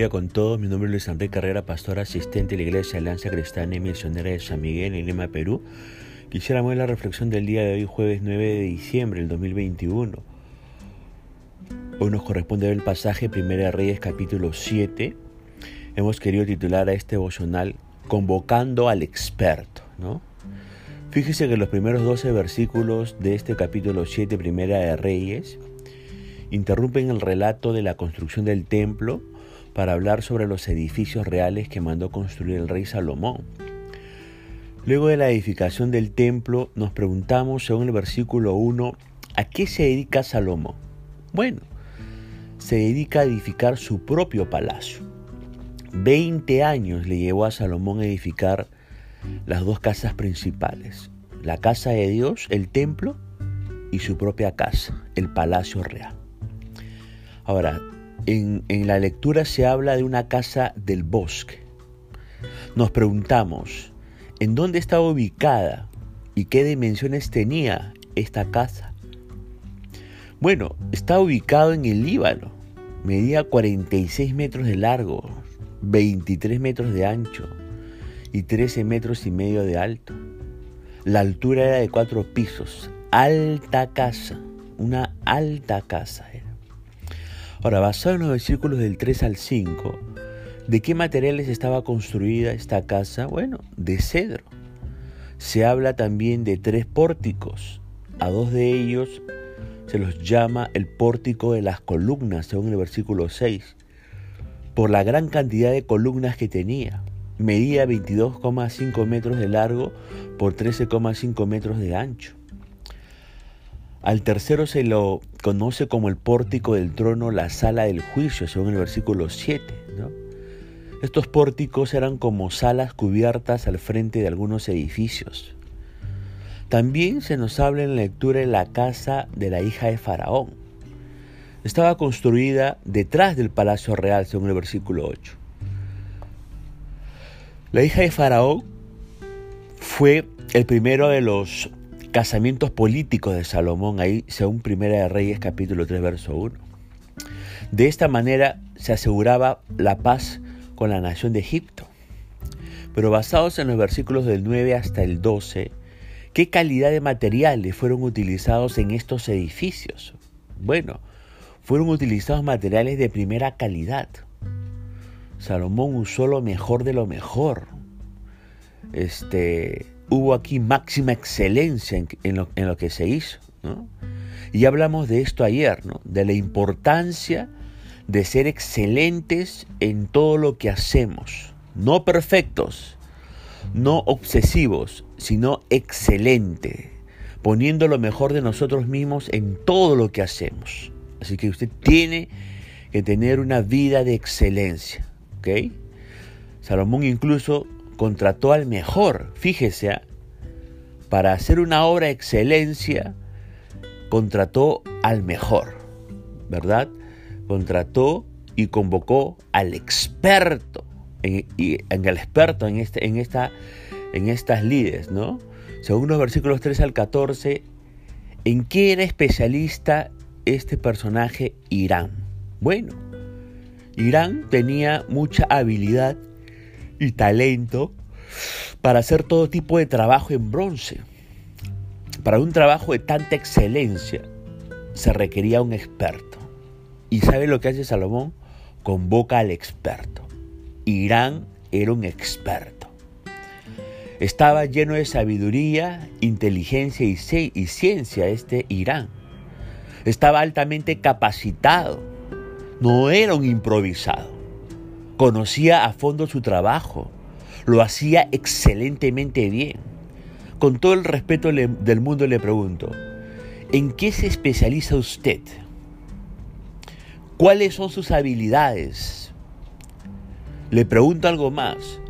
día con todos. Mi nombre es Luis Enrique Carrera, pastor asistente de la Iglesia Alianza Cristiana y Misionera de San Miguel en Lima, Perú. Quisiera ver la reflexión del día de hoy, jueves 9 de diciembre del 2021. Hoy nos corresponde ver el pasaje Primera de Reyes capítulo 7. Hemos querido titular a este devocional Convocando al experto, ¿no? Fíjese que los primeros 12 versículos de este capítulo 7, Primera de Reyes, interrumpen el relato de la construcción del templo para hablar sobre los edificios reales que mandó construir el rey Salomón. Luego de la edificación del templo, nos preguntamos, según el versículo 1, ¿a qué se dedica Salomón? Bueno, se dedica a edificar su propio palacio. Veinte años le llevó a Salomón a edificar las dos casas principales, la casa de Dios, el templo, y su propia casa, el palacio real. Ahora, en, la lectura se habla de una casa del bosque. Nos preguntamos, ¿en dónde estaba ubicada y qué dimensiones tenía esta casa? Bueno, está ubicado en el Líbano. Medía 46 metros de largo, 23 metros de ancho y 13 metros y medio de alto. La altura era de cuatro pisos. Alta casa, una alta casa era. Ahora, basado en los versículos del 3 al 5, ¿de qué materiales estaba construida esta casa? Bueno, de cedro. Se habla también de tres pórticos. A dos de ellos se los llama el pórtico de las columnas, según el versículo 6, por la gran cantidad de columnas que tenía. Medía 22,5 metros de largo por 13,5 metros de ancho. Al tercero se lo conoce como el pórtico del trono, la sala del juicio, según el versículo 7. Estos pórticos eran como salas cubiertas al frente de algunos edificios. También se nos habla en la lectura de la casa de la hija de Faraón. Estaba construida detrás del palacio real, según el versículo 8. La hija de Faraón fue el primero de los casamientos políticos de Salomón, ahí según Primera de Reyes capítulo 3 verso 1. De esta manera se aseguraba la paz con la nación de Egipto. Pero basados en los versículos del 9 hasta el 12, ¿qué calidad de materiales fueron utilizados en estos edificios? Bueno, fueron utilizados materiales de primera calidad. Salomón usó lo mejor de lo mejor. Este, hubo aquí máxima excelencia en, lo, que se hizo. Y hablamos de esto ayer, ¿no? de la importancia de ser excelentes en todo lo que hacemos. No perfectos, no obsesivos, sino excelente, poniendo lo mejor de nosotros mismos en todo lo que hacemos. Así que usted tiene que tener una vida de excelencia. ¿ok? Salomón incluso contrató al mejor, fíjese, ¿ah? para hacer una obra excelencia, contrató al mejor, ¿verdad? Contrató y convocó al experto, en, en el experto en, este, en, esta, en estas lides, ¿no? Según los versículos 3 al 14, ¿en qué era especialista este personaje Irán? Bueno, Irán tenía mucha habilidad y talento para hacer todo tipo de trabajo en bronce. Para un trabajo de tanta excelencia se requería un experto. ¿Y sabe lo que hace Salomón? Convoca al experto. Irán era un experto. Estaba lleno de sabiduría, inteligencia y, y ciencia este Irán. Estaba altamente capacitado. No era un improvisado. Conocía a fondo su trabajo, lo hacía excelentemente bien. Con todo el respeto del mundo le pregunto, ¿en qué se especializa usted? ¿Cuáles son sus habilidades? Le pregunto algo más.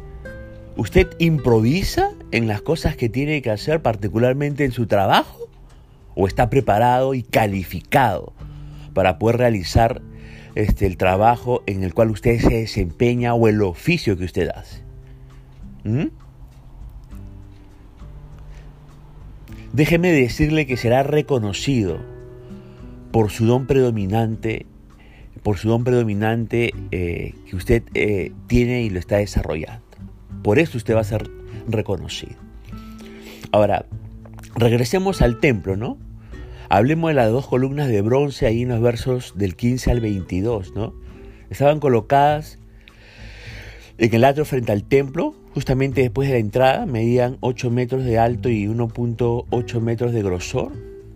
¿Usted improvisa en las cosas que tiene que hacer, particularmente en su trabajo? ¿O está preparado y calificado para poder realizar este, el trabajo en el cual usted se desempeña o el oficio que usted hace. ¿Mm? Déjeme decirle que será reconocido por su don predominante por su don predominante eh, que usted eh, tiene y lo está desarrollando. Por eso usted va a ser reconocido. Ahora, regresemos al templo, ¿no? Hablemos de las dos columnas de bronce ahí en los versos del 15 al 22, ¿no? Estaban colocadas en el atrio frente al templo, justamente después de la entrada, medían 8 metros de alto y 1.8 metros de grosor.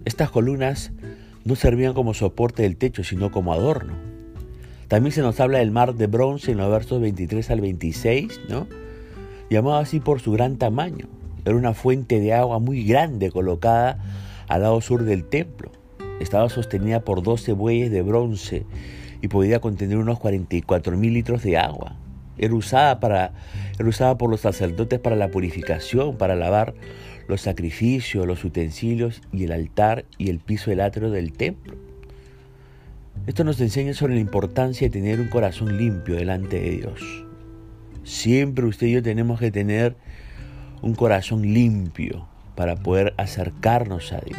Estas columnas no servían como soporte del techo, sino como adorno. También se nos habla del mar de bronce en los versos 23 al 26, ¿no? Llamado así por su gran tamaño. Era una fuente de agua muy grande colocada al lado sur del templo. Estaba sostenida por 12 bueyes de bronce y podía contener unos 44 mil litros de agua. Era usada, para, era usada por los sacerdotes para la purificación, para lavar los sacrificios, los utensilios y el altar y el piso del atrio del templo. Esto nos enseña sobre la importancia de tener un corazón limpio delante de Dios. Siempre usted y yo tenemos que tener un corazón limpio para poder acercarnos a Dios.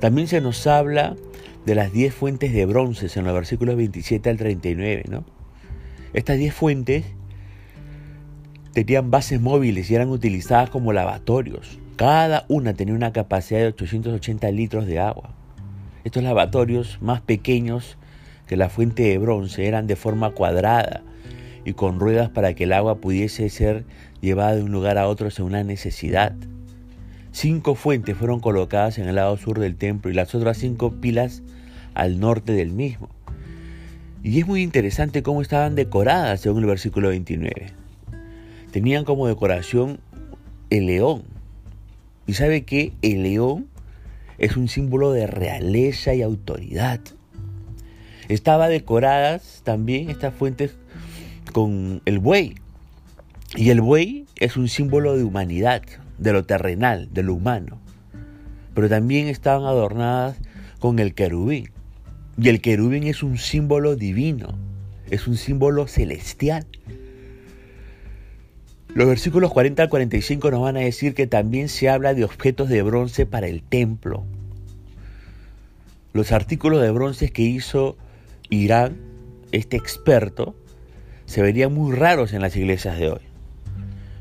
También se nos habla de las diez fuentes de bronce en los versículos 27 al 39. ¿no? Estas diez fuentes tenían bases móviles y eran utilizadas como lavatorios. Cada una tenía una capacidad de 880 litros de agua. Estos lavatorios más pequeños que la fuente de bronce eran de forma cuadrada y con ruedas para que el agua pudiese ser llevada de un lugar a otro según una necesidad. Cinco fuentes fueron colocadas en el lado sur del templo y las otras cinco pilas al norte del mismo. Y es muy interesante cómo estaban decoradas según el versículo 29. Tenían como decoración el león. Y sabe que el león es un símbolo de realeza y autoridad. Estaba decoradas también estas fuentes con el buey. Y el buey es un símbolo de humanidad, de lo terrenal, de lo humano. Pero también estaban adornadas con el querubín. Y el querubín es un símbolo divino, es un símbolo celestial. Los versículos 40 al 45 nos van a decir que también se habla de objetos de bronce para el templo. Los artículos de bronce que hizo Irán, este experto, se verían muy raros en las iglesias de hoy.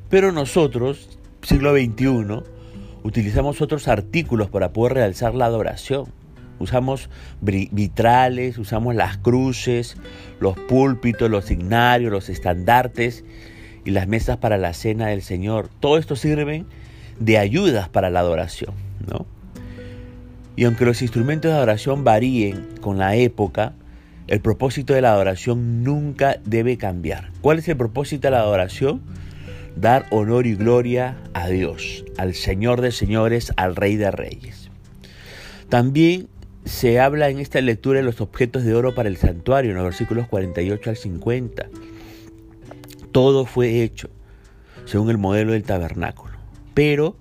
Pero nosotros, siglo XXI, utilizamos otros artículos para poder realzar la adoración. Usamos vitrales, usamos las cruces, los púlpitos, los signarios, los estandartes y las mesas para la cena del Señor. Todo esto sirve de ayudas para la adoración, ¿no? Y aunque los instrumentos de adoración varíen con la época, el propósito de la adoración nunca debe cambiar. ¿Cuál es el propósito de la adoración? Dar honor y gloria a Dios, al Señor de señores, al Rey de reyes. También se habla en esta lectura de los objetos de oro para el santuario, en los versículos 48 al 50. Todo fue hecho según el modelo del tabernáculo, pero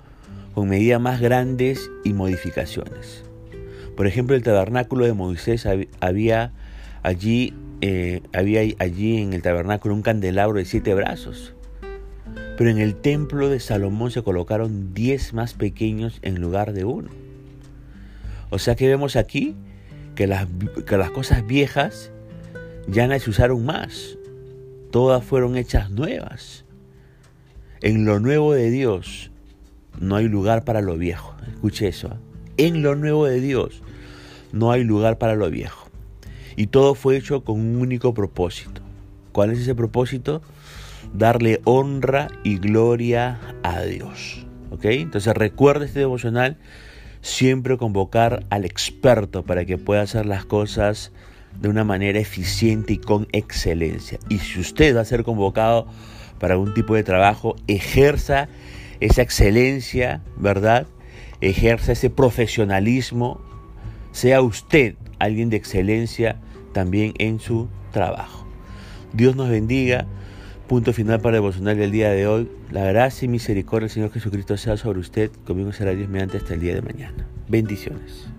con medidas más grandes y modificaciones. Por ejemplo, el tabernáculo de Moisés había Allí eh, había allí en el tabernáculo un candelabro de siete brazos. Pero en el templo de Salomón se colocaron diez más pequeños en lugar de uno. O sea que vemos aquí que las, que las cosas viejas ya no se usaron más. Todas fueron hechas nuevas. En lo nuevo de Dios no hay lugar para lo viejo. Escuche eso. ¿eh? En lo nuevo de Dios no hay lugar para lo viejo. Y todo fue hecho con un único propósito. ¿Cuál es ese propósito? Darle honra y gloria a Dios. ¿Ok? Entonces recuerde este devocional siempre convocar al experto para que pueda hacer las cosas de una manera eficiente y con excelencia. Y si usted va a ser convocado para algún tipo de trabajo, ejerza esa excelencia, ¿verdad? Ejerza ese profesionalismo. Sea usted alguien de excelencia también en su trabajo. Dios nos bendiga. Punto final para devocional del día de hoy. La gracia y misericordia del Señor Jesucristo sea sobre usted. Conmigo será Dios mediante hasta el día de mañana. Bendiciones.